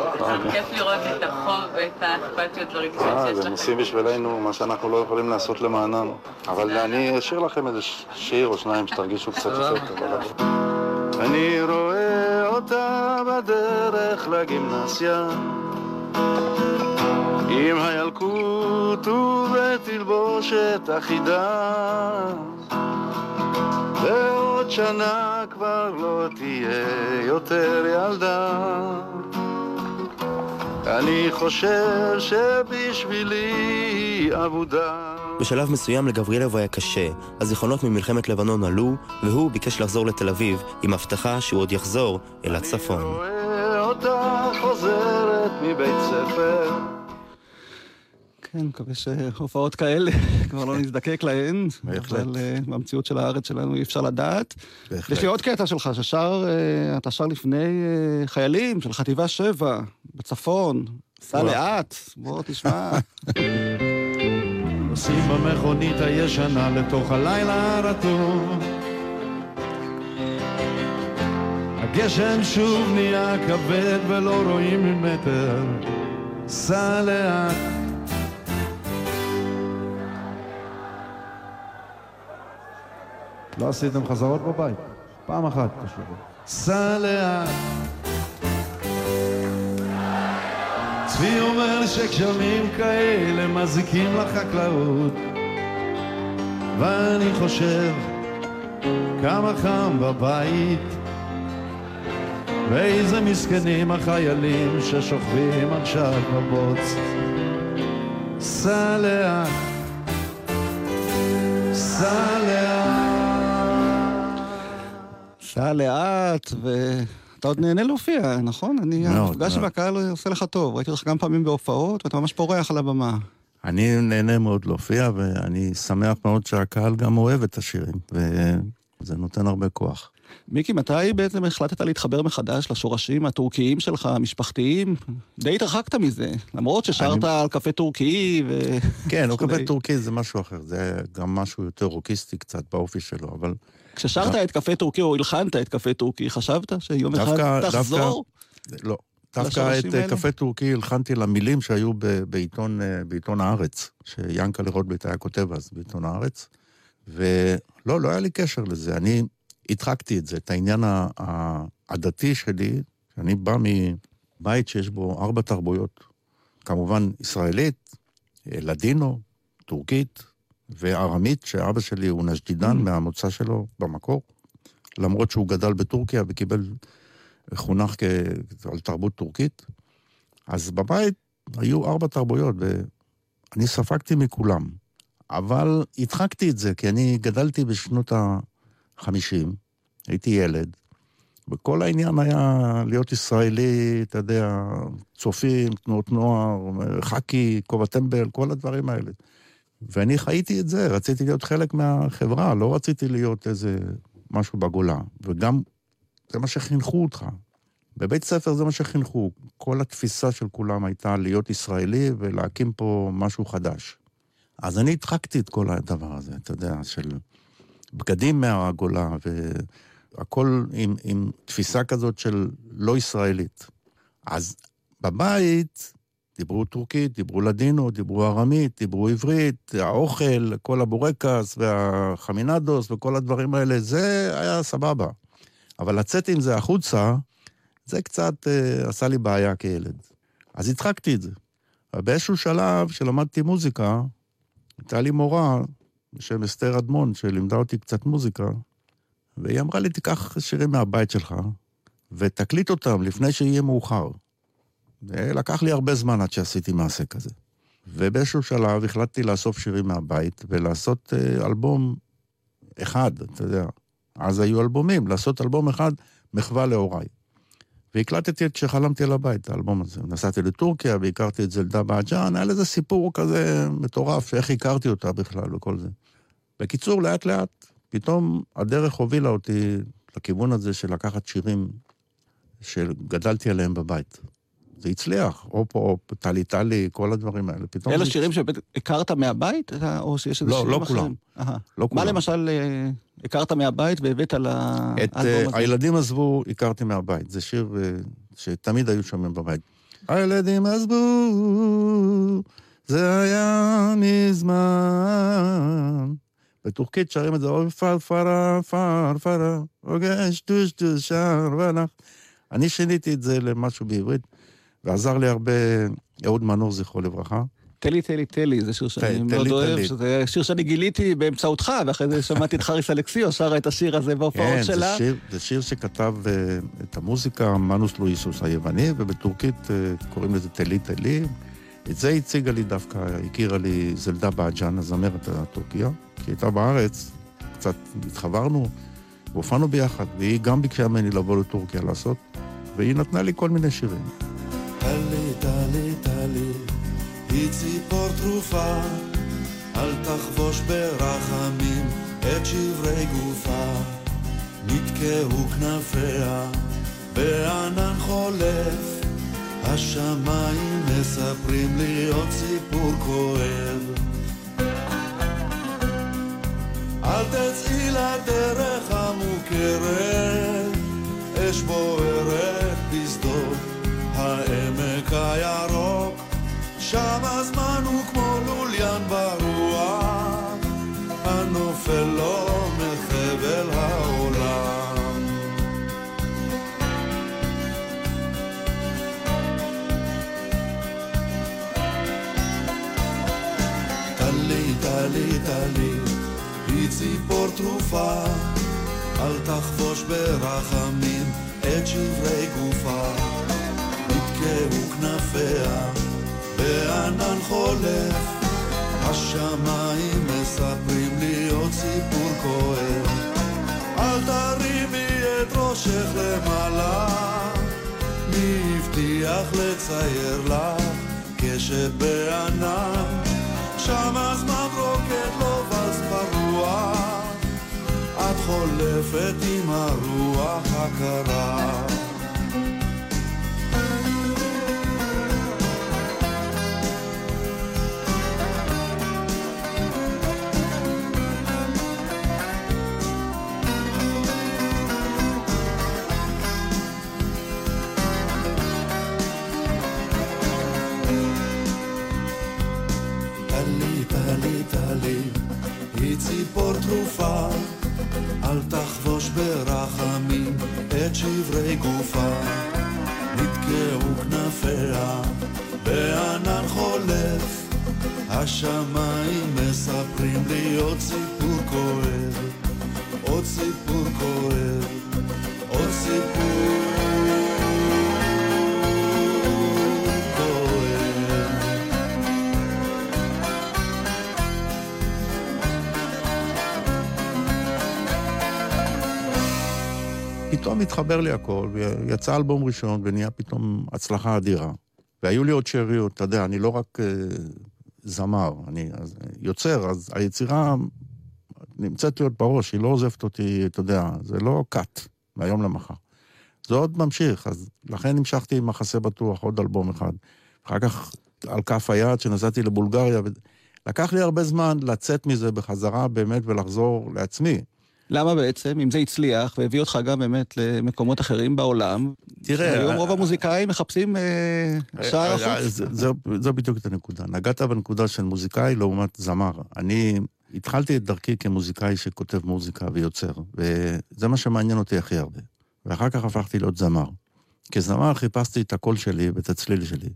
כיף לראות את החום ואת האכפתיות והרגישות אה, שיש אז הם לכם. עושים בשבילנו מה שאנחנו לא יכולים לעשות למענם. אבל אני אשאיר לכם איזה שיר או שניים שתרגישו קצת יותר טוב. אני רואה אותה בדרך לגימנסיה עם הילקוט ובתלבושת אחידה ועוד שנה כבר לא תהיה יותר ילדה אני חושב שבשבילי אבודה בשלב מסוים לגבריאלוב היה קשה, הזיכרונות ממלחמת לבנון עלו, והוא ביקש לחזור לתל אביב, עם הבטחה שהוא עוד יחזור אל הצפון. רואה אותה חוזרת מבית ספר כן, מקווה שהופעות כאלה כבר לא נזדקק להן. בהחלט. אבל אה, במציאות של הארץ שלנו אי אפשר לדעת. בהחלט. יש לי עוד קטע שלך, ששר, אה, אתה שר לפני אה, חיילים של חטיבה 7 בצפון. סע. לאט, בוא תשמע. נוסעים במכונית הישנה לתוך הלילה הרטוב הגשם שוב נהיה כבד ולא רואים ממטר סע לאט לא עשיתם חזרות בבית? פעם אחת פשוט. סע לאט צבי אומר שגשמים כאלה מזיקים לחקלאות. ואני חושב כמה חם בבית. ואיזה מסכנים החיילים ששוכבים עכשיו בבוץ. סע לאט סע לאט סע לאט, ואתה עוד נהנה להופיע, נכון? אני, המפגש עם. הקהל עושה לך טוב. ראיתי אותך כמה פעמים בהופעות, ואתה ממש פורח על הבמה. אני נהנה מאוד להופיע, ואני שמח מאוד שהקהל גם אוהב את השירים, וזה נותן הרבה כוח. מיקי, מתי בעצם החלטת להתחבר מחדש לשורשים הטורקיים שלך, המשפחתיים? די התרחקת מזה, למרות ששרת על קפה טורקי ו... כן, וכולי. קפה טורקי זה משהו אחר, זה גם משהו יותר רוקיסטי קצת באופי שלו, אבל... כששרת את קפה טורקי או הלחנת את קפה טורקי, חשבת שיום אחד דווקא, תחזור? דווקא, לא, דווקא את אה, האלה? קפה טורקי הלחנתי למילים שהיו בעיתון, אה, בעיתון הארץ, שיאנקלה רוטבליט היה כותב אז בעיתון הארץ, ולא, לא היה לי קשר לזה. אני הדחקתי את זה, את העניין ה- ה- הדתי שלי, שאני בא מבית שיש בו ארבע תרבויות. כמובן ישראלית, אה, לדינו, טורקית וארמית, שאבא שלי הוא נג'דידן מהמוצא שלו במקור, למרות שהוא גדל בטורקיה וקיבל, חונך כ... על תרבות טורקית. אז בבית היו ארבע תרבויות, ואני ספגתי מכולם. אבל הדחקתי את זה, כי אני גדלתי בשנות ה-50, הייתי ילד, וכל העניין היה להיות ישראלי, אתה יודע, צופים, תנועות נוער, חאקי, כובע טמבל, כל הדברים האלה. ואני חייתי את זה, רציתי להיות חלק מהחברה, לא רציתי להיות איזה משהו בגולה. וגם, זה מה שחינכו אותך. בבית ספר זה מה שחינכו. כל התפיסה של כולם הייתה להיות ישראלי ולהקים פה משהו חדש. אז אני הדחקתי את כל הדבר הזה, אתה יודע, של בגדים מהגולה, והכל עם, עם תפיסה כזאת של לא ישראלית. אז בבית דיברו טורקית, דיברו לדינו, דיברו ארמית, דיברו עברית, האוכל, כל הבורקס והחמינדוס וכל הדברים האלה, זה היה סבבה. אבל לצאת עם זה החוצה, זה קצת אה, עשה לי בעיה כילד. אז הדחקתי את זה. באיזשהו שלב, כשלמדתי מוזיקה, הייתה לי מורה בשם אסתר אדמון, שלימדה אותי קצת מוזיקה, והיא אמרה לי, תיקח שירים מהבית שלך, ותקליט אותם לפני שיהיה מאוחר. ולקח לי הרבה זמן עד שעשיתי מעשה כזה. ובאיזשהו שלב החלטתי לאסוף שירים מהבית ולעשות אה, אלבום אחד, אתה יודע. אז היו אלבומים, לעשות אלבום אחד, מחווה להוריי. והקלטתי את שחלמתי על הבית, האלבום הזה. נסעתי לטורקיה והכרתי את זלדה באג'אן, היה לזה סיפור כזה מטורף, שאיך הכרתי אותה בכלל וכל זה. בקיצור, לאט לאט, פתאום הדרך הובילה אותי לכיוון הזה של לקחת שירים שגדלתי עליהם בבית. זה הצליח, הופ הופ, טלי טלי, כל הדברים האלה. פתאום אלה שירים שהכרת מהבית, או שיש איזה לא, שירים לא אחרים? כולם. אהה. לא מה כולם. למשל אה, הכרת מהבית והבאת את לאלבום אה, הזה? הילדים עזבו, הכרתי מהבית. זה שיר אה, שתמיד היו שומעים בבית. הילדים עזבו, זה היה מזמן. בטורקית שרים את זה, אוי פרפרה, פרפרה, אוגש דוש דוש שר ולך. אני שיניתי את זה למשהו בעברית, ועזר לי הרבה אהוד מנור, זכרו לברכה. תלי תלי תלי, זה שיר שאני תלי, מאוד תלי, אוהב, תלי. שזה שיר שאני גיליתי באמצעותך, ואחרי זה שמעתי את חריס אלכסיו שרה את השיר הזה בהופעות כן, זה שלה. שיר, זה שיר שכתב uh, את המוזיקה מנוס לואיסוס היווני, ובטורקית uh, קוראים לזה תלי תלי. את זה הציגה לי דווקא, הכירה לי זלדה באג'אן, הזמרת הטורקיה, כי הייתה בארץ, קצת התחברנו, והופענו ביחד, והיא גם ביקשה ממני לבוא לטורקיה לעשות, והיא נתנה לי כל מיני שירים. טלי, טלי, טלי, היא ציפור תרופה, אל תחבוש ברחמים את שברי גופה. נתקעו כנפיה בענן חולף, השמיים מספרים לי עוד סיפור כואב. אל תצאי לדרך המוכרת, אש בוערת בשדות העמק הירוק, שם הזמן הוא כמו לוליין ברוח, הנופל לו מחבל העולם. טלי, טלי, טלי, היא ציפור תרופה, אל תחבוש ברחמים את שברי גופה. בענן חולף, השמיים מספרים לי עוד סיפור כואב. אל תרימי את ראשך למעלה, מי הבטיח לצייר לך קשת בענן, שם הזמן רוקד לו בז ברוח, את חולפת עם הרוח הקרה. ציפור תרופה, אל תחבוש ברחמים את שברי גופה. נתקעו כנפיה בענן חולף, השמיים מספרים לי עוד סיפור כואב, עוד סיפור כואב, עוד סיפור פתאום התחבר לי הכל, ויצא אלבום ראשון, ונהיה פתאום הצלחה אדירה. והיו לי עוד שאריות, אתה יודע, אני לא רק uh, זמר, אני אז, יוצר, אז היצירה נמצאת לי עוד בראש, היא לא עוזבת אותי, אתה יודע, זה לא קאט, מהיום למחר. זה עוד ממשיך, אז לכן המשכתי עם מחסה בטוח, עוד אלבום אחד. אחר כך על כף היד, שנסעתי לבולגריה, לקח לי הרבה זמן לצאת מזה בחזרה באמת ולחזור לעצמי. למה בעצם, אם זה הצליח, והביא אותך גם באמת למקומות אחרים בעולם, תראה... היום רוב המוזיקאים מחפשים אה, שער החוץ. זו בדיוק את הנקודה. נגעת בנקודה של מוזיקאי לעומת זמר. אני התחלתי את דרכי כמוזיקאי שכותב מוזיקה ויוצר, וזה מה שמעניין אותי הכי הרבה. ואחר כך הפכתי להיות זמר. כזמר חיפשתי את הקול שלי ואת הצליל שלי,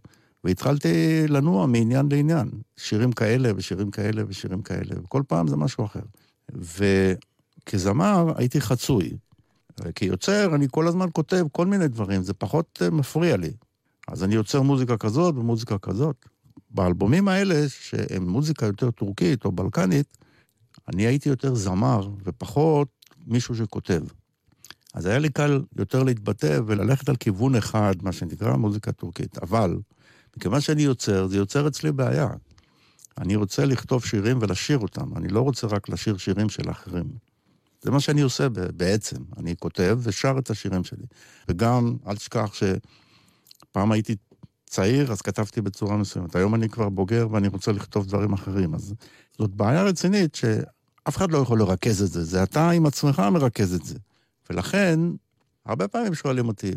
והתחלתי לנוע מעניין לעניין. שירים כאלה ושירים כאלה ושירים כאלה, וכל פעם זה משהו אחר. ו... כזמר הייתי חצוי. כיוצר אני כל הזמן כותב כל מיני דברים, זה פחות אה, מפריע לי. אז אני יוצר מוזיקה כזאת ומוזיקה כזאת. באלבומים האלה, שהם מוזיקה יותר טורקית או בלקנית, אני הייתי יותר זמר ופחות מישהו שכותב. אז היה לי קל יותר להתבטא וללכת על כיוון אחד, מה שנקרא מוזיקה טורקית. אבל, מכיוון שאני יוצר, זה יוצר אצלי בעיה. אני רוצה לכתוב שירים ולשיר אותם, אני לא רוצה רק לשיר שירים של אחרים. זה מה שאני עושה בעצם. אני כותב ושר את השירים שלי. וגם, אל תשכח שפעם הייתי צעיר, אז כתבתי בצורה מסוימת. היום אני כבר בוגר ואני רוצה לכתוב דברים אחרים. אז זאת בעיה רצינית שאף אחד לא יכול לרכז את זה. זה אתה עם עצמך מרכז את זה. ולכן, הרבה פעמים שואלים אותי,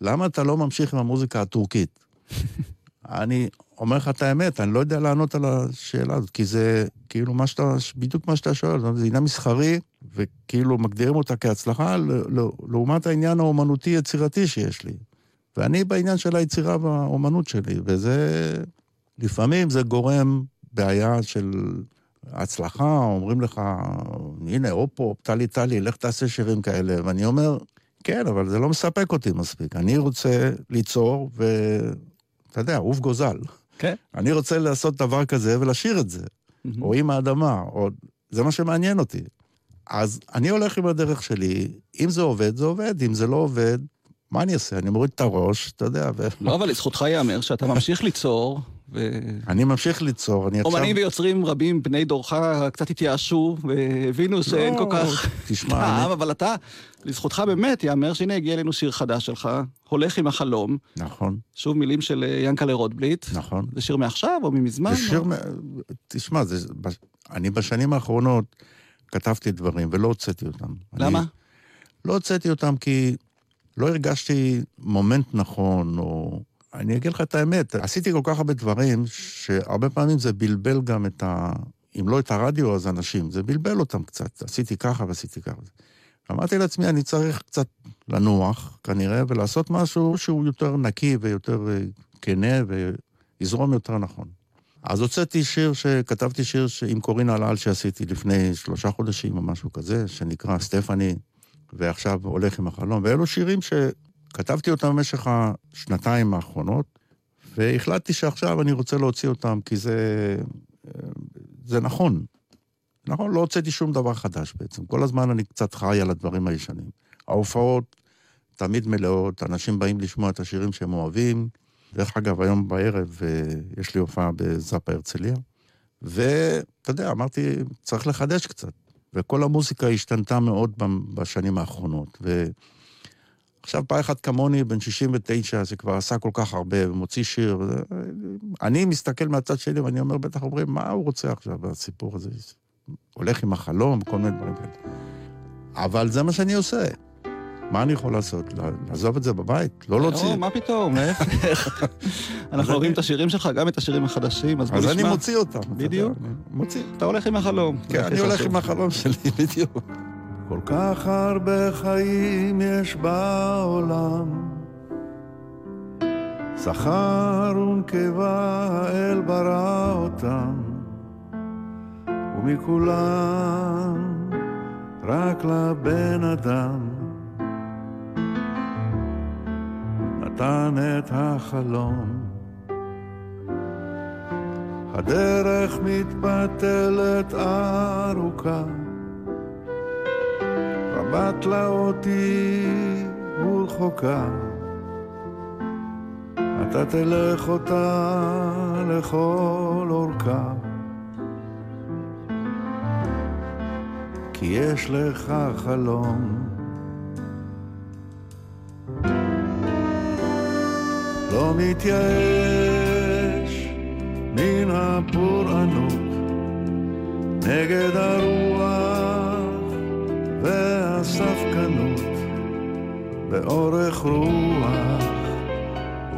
למה אתה לא ממשיך עם המוזיקה הטורקית? אני אומר לך את האמת, אני לא יודע לענות על השאלה הזאת, כי זה כאילו מה שאתה, בדיוק מה שאתה שואל, זה עניין מסחרי, וכאילו מגדירים אותה כהצלחה, לעומת העניין האומנותי-יצירתי שיש לי. ואני בעניין של היצירה והאומנות שלי, וזה, לפעמים זה גורם בעיה של הצלחה, אומרים לך, הנה, הופו, טלי טלי, לך תעשה שירים כאלה, ואני אומר, כן, אבל זה לא מספק אותי מספיק. אני רוצה ליצור, ואתה יודע, עוף גוזל. כן. אני רוצה לעשות דבר כזה ולשיר את זה. Mm-hmm. או עם האדמה, או... זה מה שמעניין אותי. אז אני הולך עם הדרך שלי, אם זה עובד, זה עובד, אם זה לא עובד, מה אני אעשה? אני מוריד את הראש, אתה יודע. ו... לא, אבל לזכותך ייאמר שאתה ממשיך ליצור, ו... אני ממשיך ליצור, אני עכשיו... אומנים ויוצרים רבים, בני דורך, קצת התייאשו, והבינו שאין כל לא, כך תשמע, טעם. אבל אתה, לזכותך באמת, ייאמר שהנה הגיע אלינו שיר חדש שלך, הולך עם החלום. נכון. שוב מילים של אה, ינקלה רוטבליט. נכון. זה שיר מעכשיו או ממזמן? זה שיר, או... תשמע, זה... אני בשנים האחרונות כתבתי דברים ולא הוצאתי אותם. למה? אני... לא הוצאתי אותם כי לא הרגשתי מומנט נכון, או... אני אגיד לך את האמת, עשיתי כל כך הרבה דברים, שהרבה פעמים זה בלבל גם את ה... אם לא את הרדיו, אז אנשים. זה בלבל אותם קצת. עשיתי ככה ועשיתי ככה. אמרתי לעצמי, אני צריך קצת לנוח, כנראה, ולעשות משהו שהוא יותר נקי ויותר אה, כנה ויזרום יותר נכון. אז הוצאתי שיר, כתבתי שיר עם קורין אלעל שעשיתי לפני שלושה חודשים או משהו כזה, שנקרא סטפני, ועכשיו הולך עם החלום, ואלו שירים שכתבתי אותם במשך השנתיים האחרונות, והחלטתי שעכשיו אני רוצה להוציא אותם, כי זה, זה נכון. נכון, לא הוצאתי שום דבר חדש בעצם. כל הזמן אני קצת חי על הדברים הישנים. ההופעות תמיד מלאות, אנשים באים לשמוע את השירים שהם אוהבים. דרך אגב, היום בערב אה, יש לי הופעה בזאפה הרצליה, ואתה יודע, אמרתי, צריך לחדש קצת. וכל המוזיקה השתנתה מאוד בשנים האחרונות. ועכשיו בא אחד כמוני, בן 69, שכבר עשה כל כך הרבה, ומוציא שיר, וזה... אני מסתכל מהצד שלי ואני אומר, בטח אומרים, מה הוא רוצה עכשיו בסיפור הזה? הולך עם החלום, כל מיני דברים כאלה. אבל זה מה שאני עושה. מה אני יכול לעשות? לעזוב את זה בבית? לא להוציא? לא, מה פתאום, להפך. אנחנו אוהבים את השירים שלך, גם את השירים החדשים, אז בוא אז נשמע. אני מוציא אותם. בדיוק. מוציא. אתה הולך עם החלום. כן, אני הולך עם החלום שלי, בדיוק. כל כך הרבה חיים יש בעולם, זכר ונקבה האל ברא אותם, ומכולם רק לבן אדם נתן את החלום. הדרך מתפתלת ארוכה רבת תלאות היא ורחוקה, אתה תלך אותה לכל אורכה. כי יש לך חלום. לא מתייאש מן הפורענות נגד הרוח והספקנות באורך רוח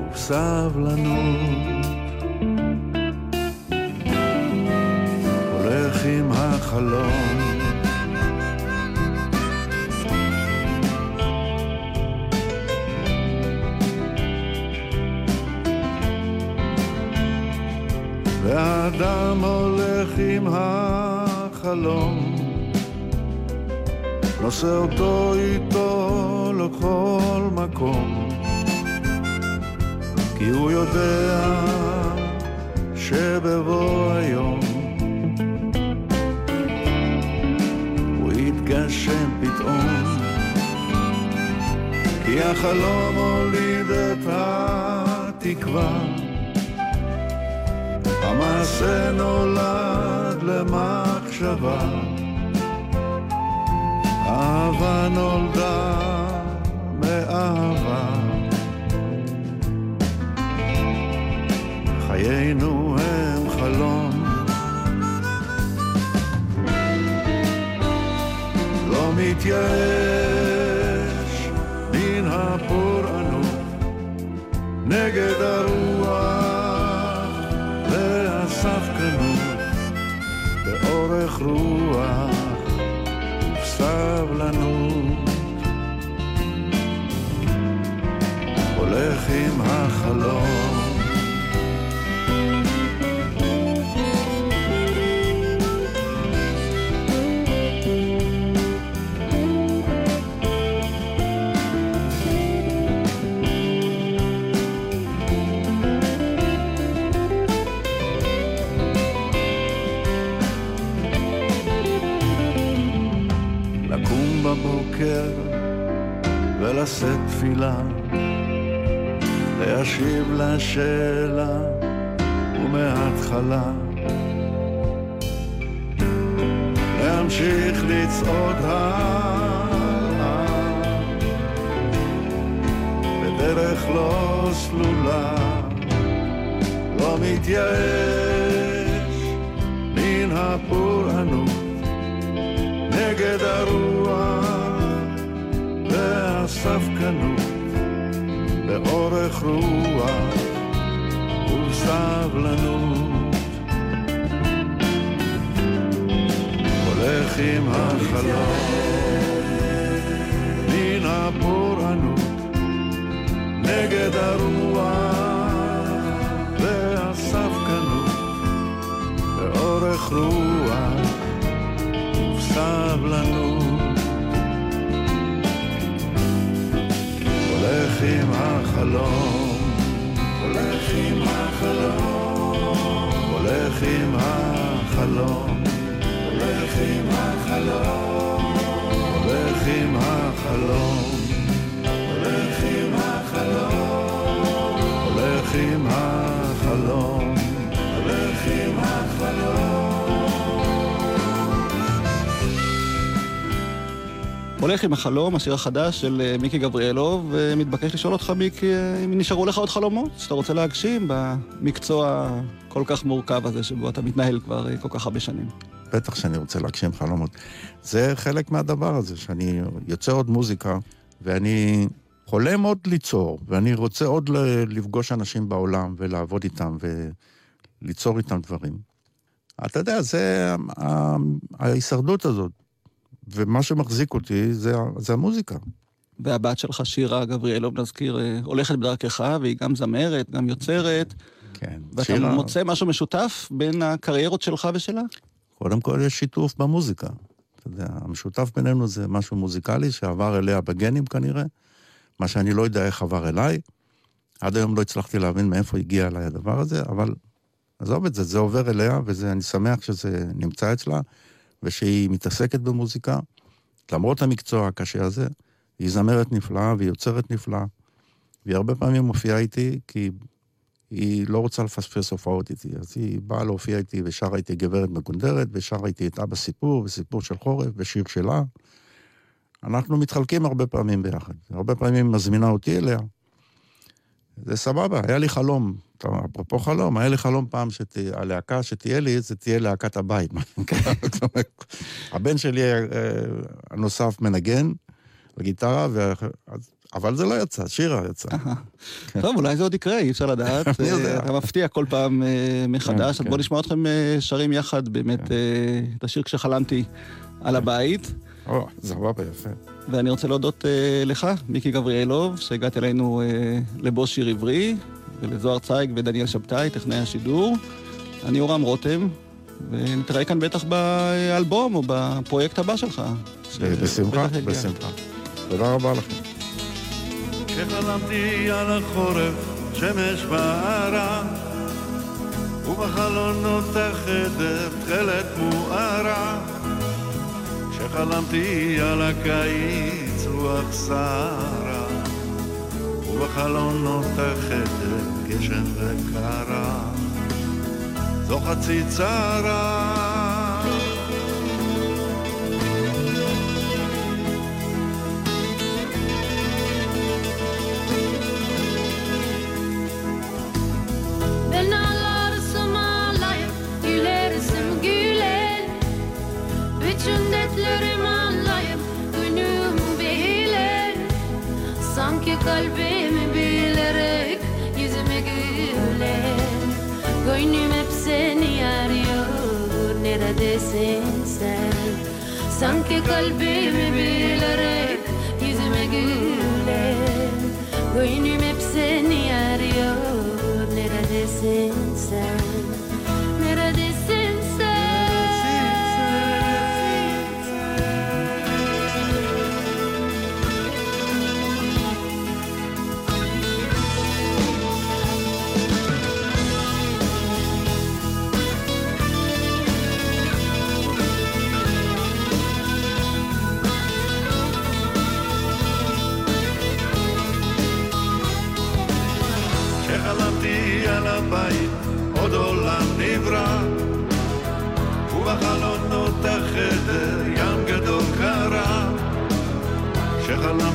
ובסבלנות. הולך עם החלום והאדם הולך עם החלום. נושא אותו איתו לכל מקום כי הוא יודע שבבוא היום הוא יתגשם פתאום. כי החלום הוליד את התקווה המעשה נולד למחשבה. אהבה נולדה מאהבה. חיינו הם חלום. לא מתייאש מן הפורענות. נגד הרוח סבלנות הולך עם החלום בבוקר ולשאת תפילה, להשיב לשאלה ומההתחלה. להמשיך לצעוד הלאה בדרך לא סלולה, לא מתייאש מן הפורענות נגד הרוח באורך רוח ובסבלנות הולך עם החלום מן הפורענות נגד הרוח והספקנות. באורך רוח סבלנות הולך עם החלום הולך עם החלום הולך עם החלום הולך עם החלום הולך עם החלום הולך עם החלום הולך עם החלום הולך עם החלום הולך עם החלום, השיר החדש של אה, מיקי גבריאלוב, ומתבקש לשאול אותך, מיקי, אה, אם נשארו לך עוד חלומות שאתה רוצה להגשים במקצוע כל כך מורכב הזה שבו אתה מתנהל כבר אה, כל כך הרבה שנים. בטח שאני רוצה להגשים חלומות. זה חלק מהדבר הזה, שאני יוצר עוד מוזיקה, ואני חולם עוד ליצור, ואני רוצה עוד לפגוש אנשים בעולם ולעבוד איתם וליצור איתם דברים. אתה יודע, זה ההישרדות הזאת. ומה שמחזיק אותי זה, זה המוזיקה. והבת שלך, שירה גבריאלוב, נזכיר, אה, הולכת בדרכך, והיא גם זמרת, גם יוצרת. כן, ואתה שירה... מוצא משהו משותף בין הקריירות שלך ושלה? קודם כל יש שיתוף במוזיקה. אתה יודע, המשותף בינינו זה משהו מוזיקלי שעבר אליה בגנים כנראה, מה שאני לא יודע איך עבר אליי. עד היום לא הצלחתי להבין מאיפה הגיע אליי הדבר הזה, אבל עזוב את זה, זה עובר אליה, ואני שמח שזה נמצא אצלה, ושהיא מתעסקת במוזיקה, למרות המקצוע הקשה הזה. היא זמרת נפלאה והיא יוצרת נפלאה, והיא הרבה פעמים מופיעה איתי כי היא לא רוצה לפספס הופעות איתי, אז היא באה להופיע איתי ושרה איתי גברת מגונדרת, ושרה איתי את אבא סיפור, וסיפור של חורף, ושיר שלה. אנחנו מתחלקים הרבה פעמים ביחד. הרבה פעמים מזמינה אותי אליה. זה סבבה, היה לי חלום. אפרופו חלום, היה לי חלום פעם שהלהקה שתהיה לי, זה תהיה להקת הבית. הבן שלי אה, הנוסף מנגן בגיטרה, אבל זה לא יצא, שירה יצא. כן. טוב, אולי זה עוד יקרה, אי אפשר לדעת. אתה מפתיע כל פעם אה, מחדש. אז כן, בוא כן. נשמע אתכם אה, שרים יחד באמת את השיר כשחלמתי על הבית. או, סבבה, יפה. ואני רוצה להודות לך, מיקי גבריאלוב, שהגעת אלינו לבוס שיר עברי, ולזוהר צייג ודניאל שבתאי, טכנאי השידור. אני אורם רותם, ונתראה כאן בטח באלבום או בפרויקט הבא שלך. בשמחה, בשמחה. תודה רבה לכם. כשחלמתי על החורף, שמש בערה, ובחלונות החדר תכלת מוארה. כשחלמתי על הקיץ רוח סערה, ובחלונות החדר גשם וקרה, זו חצי צרה. kalbimi bilerek Gönlüm hep seni arıyor neredesin sen? Sanki kalbimi bilerek yüzüme güle. Gönlüm hep seni arıyor neredesin sen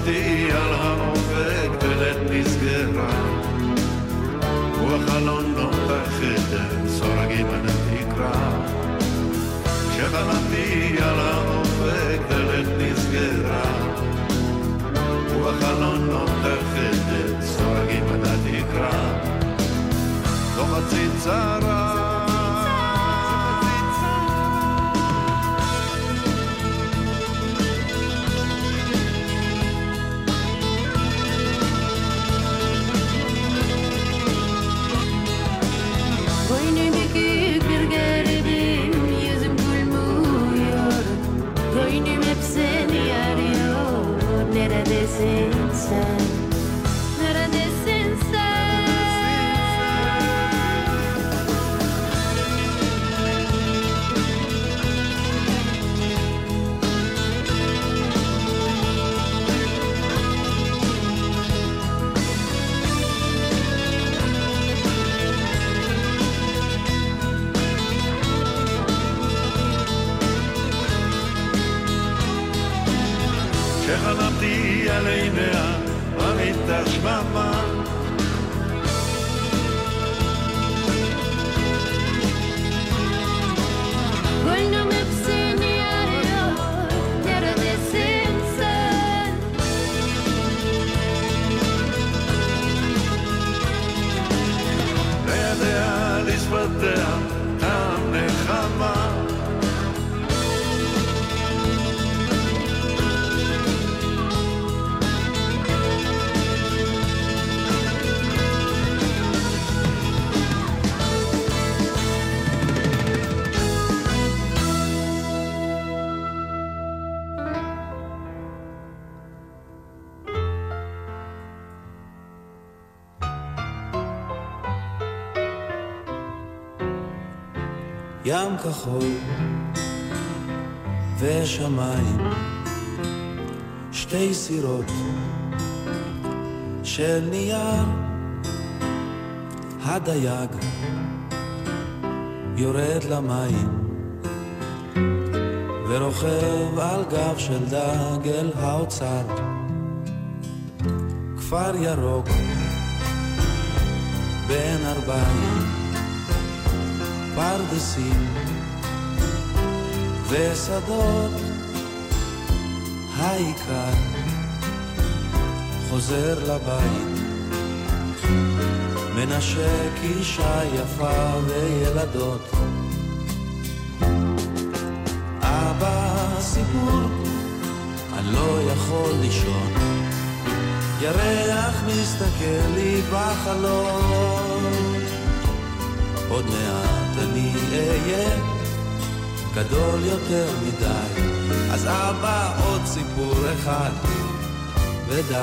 חלמתי על האופק, דלת נסגרה, ובחלונות החדר סורגים על התקרה. כשחלמתי על האופק, דלת נסגרה, ובחלונות החדר סורגים על התקרה. זו חצי צרה ים כחול ושמיים, שתי סירות של נייר, הדייג יורד למים ורוכב על גב של דג אל האוצר. כפר ירוק בין ארבעים, פרדסים ושדות, העיקר חוזר לבית, מנשק אישה יפה וילדות. אבא סיפור, אני לא יכול לישון, ירח מסתכל לי בחלום. עוד מעט אני אהיה גדול יותר מדי, אז אבא עוד סיפור אחד ודי.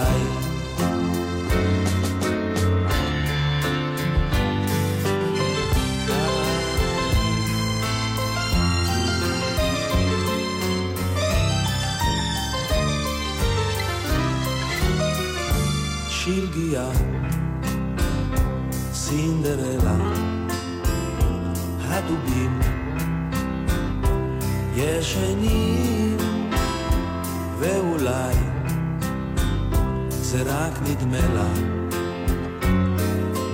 שלגיה, סינדרלה, הדובים ישנים, ואולי זה רק נדמה לה.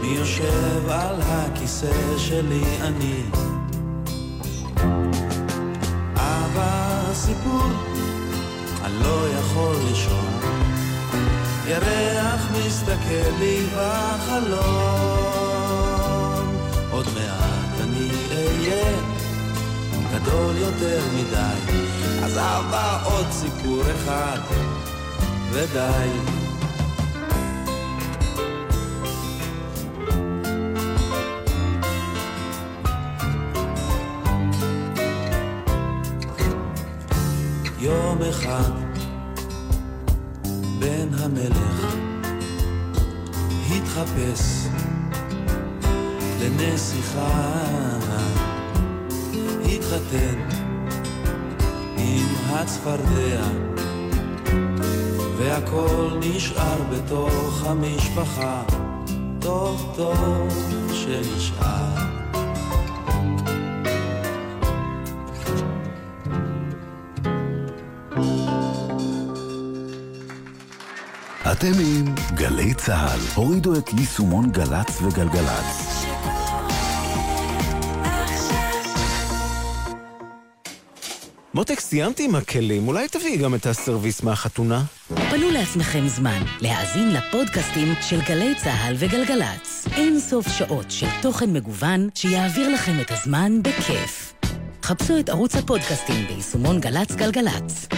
מי יושב על הכיסא שלי אני? אבא סיפור, אני לא יכול לישון. ירח מסתכל לי בחלום, גדול יותר מדי, אז אבא עוד סיפור אחד ודי. יום אחד בן המלך התחפש לנסיכה, התחתן עם הצפרדע, והכל נשאר בתוך המשפחה, טוב טוב שנשאר. אתם עם גלי צה"ל. הורידו את יישומון גל"צ וגלגלצ. מותק, סיימתי עם הכלים, אולי תביאי גם את הסרוויס מהחתונה? פנו לעצמכם זמן להאזין לפודקאסטים של גלי צה"ל וגלגלצ. אין סוף שעות של תוכן מגוון שיעביר לכם את הזמן בכיף. חפשו את ערוץ הפודקאסטים ביישומון גל"צ גלגלצ.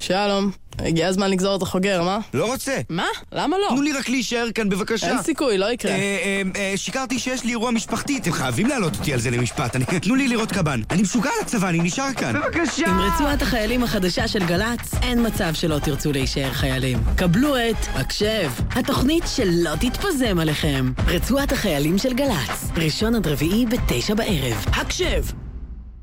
שלום, הגיע הזמן לגזור את החוגר, מה? לא רוצה. מה? למה לא? תנו לי רק להישאר כאן בבקשה. אין סיכוי, לא יקרה. אה, אה, אה, שיקרתי שיש לי אירוע משפחתי, אתם חייבים להעלות אותי על זה למשפט. אני- תנו לי לראות קב"ן. אני משוגע על הצבא, אני נשאר כאן. בבקשה! עם רצועת החיילים החדשה של גל"צ, אין מצב שלא תרצו להישאר חיילים. קבלו את הקשב, התוכנית שלא תתפזם עליכם. רצועת החיילים של גל"צ, ראשון עד רביעי בתשע בערב. הקשב!